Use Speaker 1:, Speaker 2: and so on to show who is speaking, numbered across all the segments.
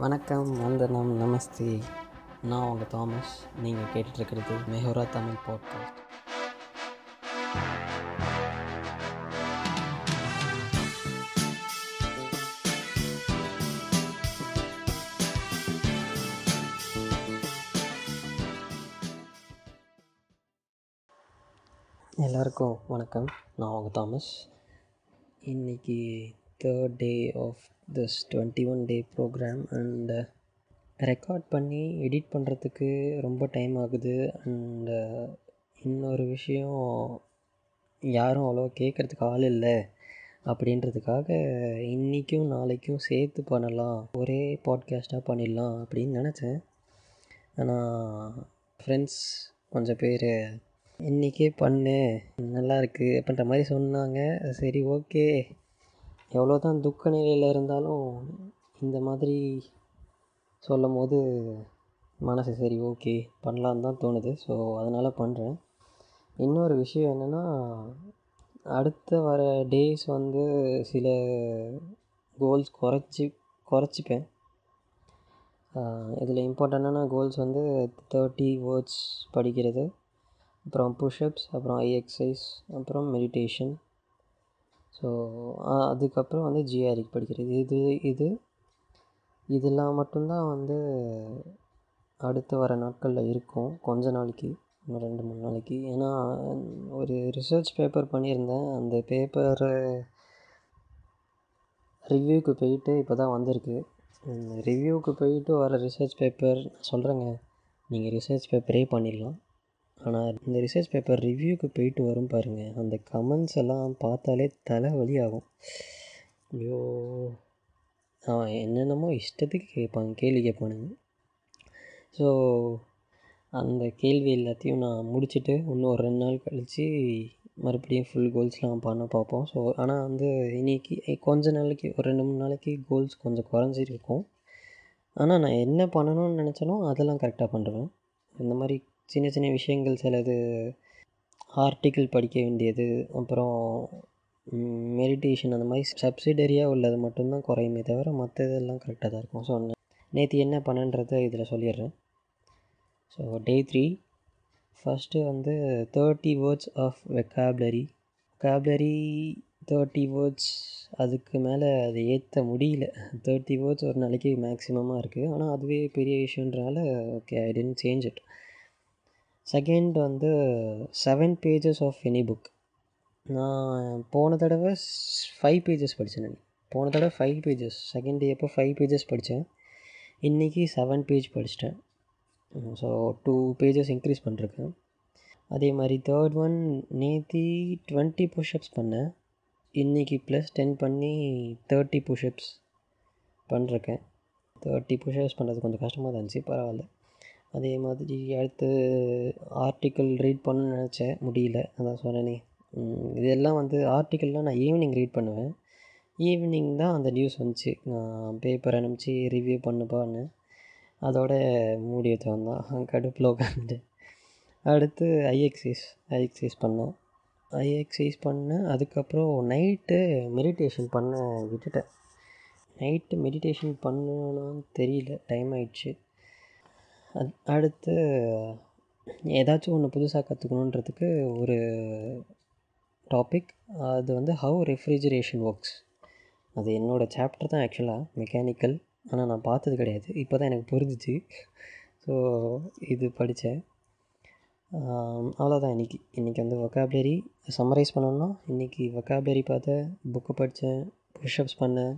Speaker 1: வணக்கம் வந்தனம் நமஸ்தே. நான் உங்கள் தாமஸ். நீங்கள் கேட்டுட்ருக்கிறது மெஹோரா தமிழ் பாட்காஸ்ட் எல்லாருக்கும் வணக்கம். நான் உங்கள் தாமஸ். இன்னைக்கு third day of this twenty one day program and record பண்ணி எடிட் பண்ணுறதுக்கு ரொம்ப டைம் ஆகுது அண்டு uh, இன்னொரு விஷயம் யாரும் அவ்வளோ கேட்குறதுக்கு ஆள் இல்லை அப்படின்றதுக்காக இன்றைக்கும் நாளைக்கும் சேர்த்து பண்ணலாம் ஒரே பாட்காஸ்ட்டாக பண்ணிடலாம் அப்படின்னு நினச்சேன். ஆனால் ஃப்ரெண்ட்ஸ் கொஞ்சம் பேர் இன்றைக்கே பண்ணு நல்லாயிருக்கு அப்படின்ற மாதிரி சொன்னாங்க. சரி ஓகே எவ்வளோ தான் துக்க நிலையில் இருந்தாலும் இந்த மாதிரி சொல்லும் போது மனசு சரி ஓகே பண்ணலான்னு தான் தோணுது. ஸோ அதனால் பண்ணுறேன் இன்னொரு விஷயம் என்னென்னா அடுத்த வர டேஸ் வந்து சில கோல்ஸ் குறைச்சி குறைச்சிப்பேன். இதில் இம்பார்ட்டண்டான கோல்ஸ் வந்து தேர்ட்டி வேர்ட்ஸ் படிக்கிறது. அப்புறம் புஷ்அப்ஸ் அப்புறம் ஐ எக்ஸசைஸ் அப்புறம் மெடிடேஷன் ஸோ அதுக்கப்புறம் வந்து ஜிஆர்இ படிக்கிறது. இது இது இதெல்லாம் மட்டும்தான் வந்து அடுத்து வர நாட்களில் இருக்கும். கொஞ்ச நாளைக்கு இன்னும் ரெண்டு மூணு நாளைக்கு. ஏன்னா ஒரு ரிசர்ச் பேப்பர் பண்ணியிருந்தேன். அந்த பேப்பரை ரிவ்யூக்கு போயிட்டு இப்போ தான் வந்திருக்கு ரிவ்யூவுக்கு போயிட்டு வர ரிசர்ச் பேப்பர் சொல்கிறேங்க நீங்கள் ரிசர்ச் பேப்பரே பண்ணிடலாம். ஆனால் இந்த ரிசர்ச் பேப்பர் ரிவ்யூக்கு போயிட்டு வரும் பாருங்கள் அந்த கமெண்ட்ஸ் எல்லாம் பார்த்தாலே தலைவலி ஆகும். ஐயோ. அவன் என்னென்னமோ இஷ்டத்துக்கு கேட்பாங்க கேள்வி கேட்பானுங்க. ஸோ அந்த கேள்வி எல்லாத்தையும் நான் முடிச்சுட்டு இன்னும் ஒரு ரெண்டு நாள் கழித்து மறுபடியும் ஃபுல் கோல்ஸ்லாம் பண்ண பார்ப்போம். ஸோ ஆனால் வந்து இன்றைக்கி கொஞ்ச நாளைக்கு ஒரு ரெண்டு மூணு நாளைக்கு கோல்ஸ் கொஞ்சம் குறைஞ்சிருக்கும். ஆனால் நான் என்ன பண்ணணும்னு நினச்சனோ அதெல்லாம் கரெக்டாக பண்ணுறேன் இந்த மாதிரி சின்ன சின்ன விஷயங்கள் சிலது ஆர்டிக்கிள் படிக்க வேண்டியது அப்புறம் மெடிடேஷன் அந்த மாதிரி சப்சிடரியாக உள்ளது மட்டும்தான் குறையுமே தவிர மற்ற இதெல்லாம் கரெக்டாக தான் இருக்கும். ஸோ நேற்று என்ன பண்ணன்றதை இதில் சொல்லிடுறேன். ஸோ டே த்ரீ ஃபஸ்ட்டு வந்து thirty words of vocabulary vocabulary thirty words அதுக்கு மேலே அதை ஏற்ற முடியல. தேர்ட்டி வேர்ட்ஸ் ஒரு நாளைக்கு மேக்ஸிமமாக இருக்குது ஆனால் அதுவே பெரிய விஷயன்றனால okay I didn't change it second வந்து seven pages of any book நான் போன தடவை ஃபைவ் பேஜஸ் படித்தேன் போன தடவை ஃபைவ் பேஜஸ் செகண்ட் டே அப்போ ஃபைவ் பேஜஸ் படித்தேன் இன்றைக்கி செவன் பேஜ் படிச்சிட்டேன். ஸோ டூ பேஜஸ் இன்க்ரீஸ் பண்ணிருக்கேன். அதே மாதிரி தேர்ட் ஒன் நேத்தி டுவெண்ட்டி புஷ்அப்ஸ் பண்ணேன். இன்றைக்கி ப்ளஸ் டென் பண்ணி தேர்ட்டி புஷ்அப்ஸ் பண்ணிருக்கேன். தேர்ட்டி புஷ்அப்ஸ் பண்ணுறது கொஞ்சம் கஷ்டமாக தான் இருந்துச்சு பரவாயில்ல. அதே மாதிரி அடுத்து ஆர்டிக்கல் ரீட் பண்ணணும்னு நினச்சேன். முடியல. அதான் சொன்னேனே. இதெல்லாம் வந்து ஆர்டிக்கல்லாம் நான் ஈவினிங் ரீட் பண்ணுவேன். ஈவினிங் தான் அந்த நியூஸ் வந்துச்சு. நான் பேப்பர் அனுப்பிச்சி ரிவ்யூ பண்ணுப்பான்னு. அதோட மூடி வச்சவன் தான். கடுப்பில் உட்காந்துட்டு அடுத்து ஐஎக்ஸைஸ் ஐஎக்ஸைஸ் பண்ணேன். ஐஎக்ஸைஸ் பண்ணேன். அதுக்கப்புறம் நைட்டு மெடிடேஷன் பண்ண விட்டுட்டேன். நைட்டு மெடிடேஷன் பண்ணணும்னு தெரியல. டைம் ஆயிடுச்சு. அடுத்து ஏதாச்சும் ஒன்று புதுசாக கற்றுக்கணுன்றதுக்கு ஒரு டாபிக் அது வந்து ஹவு ரெஃப்ரிஜரேஷன் ஒர்க்ஸ் அது என்னோடய சாப்டர் தான் ஆக்சுவலாக மெக்கானிக்கல் ஆனால் நான் பார்த்தது கிடையாது. இப்போ தான் எனக்கு புரிஞ்சிச்சு. ஸோ இது படித்தேன் அவ்வளோதான் இன்றைக்கி இன்றைக்கி வந்து ஒக்காபுலரி சம்மரைஸ் பண்ணோம்னா இன்றைக்கி ஒக்காபுலரி பார்த்தேன் புக்கு படித்தேன் புஷ்அப்ஸ் பண்ணேன்.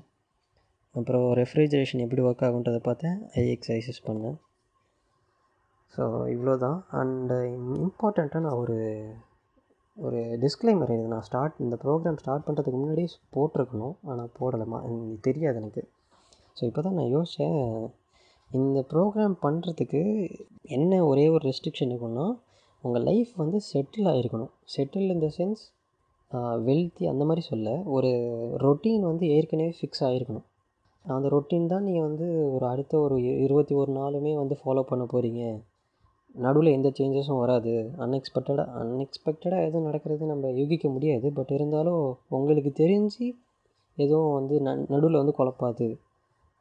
Speaker 1: அப்புறம் ரெஃப்ரிஜரேஷன் எப்படி ஒர்க் ஆகுன்றதை பார்த்தேன் ஐ எக்ஸசைசஸ் பண்ணேன். ஸோ இவ்வளோ தான் அண்டு இம்பார்ட்டண்ட்டாக நான் ஒரு ஒரு டிஸ்க்ளைமர் இது நான் ஸ்டார்ட் இந்த ப்ரோக்ராம் ஸ்டார்ட் பண்ணுறதுக்கு முன்னாடியே போட்டிருக்கணும். ஆனால் போடலைமா தெரியாது எனக்கு. ஸோ இப்போ தான் நான் யோசித்தேன் இந்த ப்ரோக்ராம் பண்ணுறதுக்கு என்ன ஒரே ஒரு ரெஸ்ட்ரிக்ஷன் இருக்குன்னா உங்கள் லைஃப் வந்து settle ஆகிருக்கணும் settle in the sense wealthy அந்த மாதிரி சொல்ல. ஒரு ரொட்டீன் வந்து ஏற்கனவே ஃபிக்ஸ் ஆகிருக்கணும் அந்த ரொட்டீன் தான் நீங்கள் வந்து ஒரு அடுத்த ஒரு இருபத்தி ஒரு நாளுமே வந்து ஃபாலோ பண்ண போகிறீங்க நடுவில் எந்த சேஞ்சஸும் வராது. அன்எக்ஸ்பெக்டடாக அன்எக்ஸ்பெக்டடாக எதுவும் நடக்கிறது நம்ம யூகிக்க முடியாது. பட் இருந்தாலும் உங்களுக்கு தெரிஞ்சு எதுவும் வந்து ந நடுவில் வந்து குழப்பாது.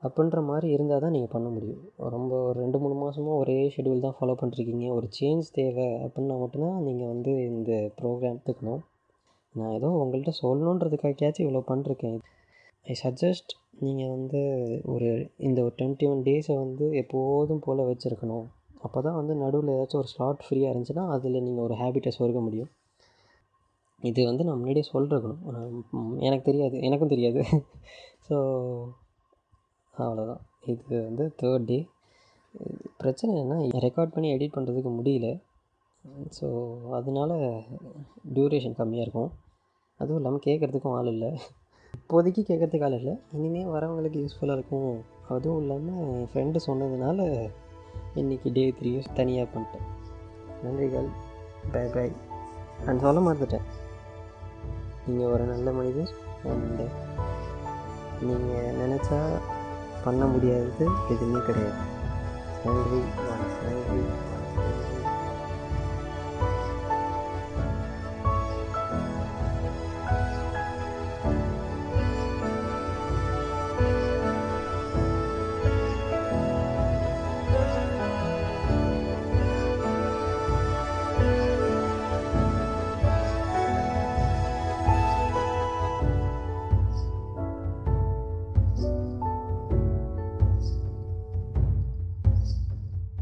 Speaker 1: அப்படின்ற மாதிரி இருந்தால் தான் நீங்கள் பண்ண முடியும். ரொம்ப ஒரு ரெண்டு மூணு மாதமா ஒரே ஷெட்யூல் தான் ஃபாலோ பண்ணிருக்கீங்க ஒரு சேஞ்ச் தேவை அப்படின்னா மட்டும்தான் நீங்கள் வந்து இந்த ப்ரோக்ராம் எடுத்துக்கணும். நான் ஏதோ உங்கள்கிட்ட சொல்லணுன்றதுக்காகச்சும் இவ்வளோ பண்ணிருக்கேன் ஐ சஜஸ்ட் நீங்கள் வந்து ஒரு இந்த ஒரு டுவெண்ட்டி ஒன் டேஸை வந்து எப்போதும் போல் வச்சுருக்கணும். அப்போ தான் வந்து நடுவில் ஏதாச்சும் ஒரு ஸ்லாட் ஃப்ரீயாக இருந்துச்சுன்னா அதில் நீங்கள் ஒரு ஹேபிட்டை சொருக முடியும். இது வந்து நான் முன்னாடியே சொல்லிருக்கணும் எனக்கு தெரியாது. எனக்கும் தெரியாது. ஸோ அவ்வளோதான் இது வந்து தேர்ட் டே பிரச்சனை என்ன ரெக்கார்ட் பண்ணி எடிட் பண்ணுறதுக்கு முடியல. ஸோ அதனால டியூரேஷன் கம்மியாக இருக்கும். அதுவும் இல்லாமல் கேட்குறதுக்கும் ஆள் இல்லை. இப்போதைக்கு கேட்குறதுக்கு ஆள் இல்லை. இனிமேல் வரவங்களுக்கு யூஸ்ஃபுல்லாக இருக்கும். அதுவும் இல்லாமல் என் ஃப்ரெண்டு சொன்னதுனால இன்றைக்கி டே த்ரீ தனியாக பண்ணிட்டேன். நன்றிகள். பை பை நான் சொல்ல மறந்துட்டேன். நீங்கள் ஒரு நல்ல மனிதர். அண்டு நீங்கள் நினச்சா பண்ண முடியாதது எதுவுமே கிடையாது. நன்றி. நன்றி.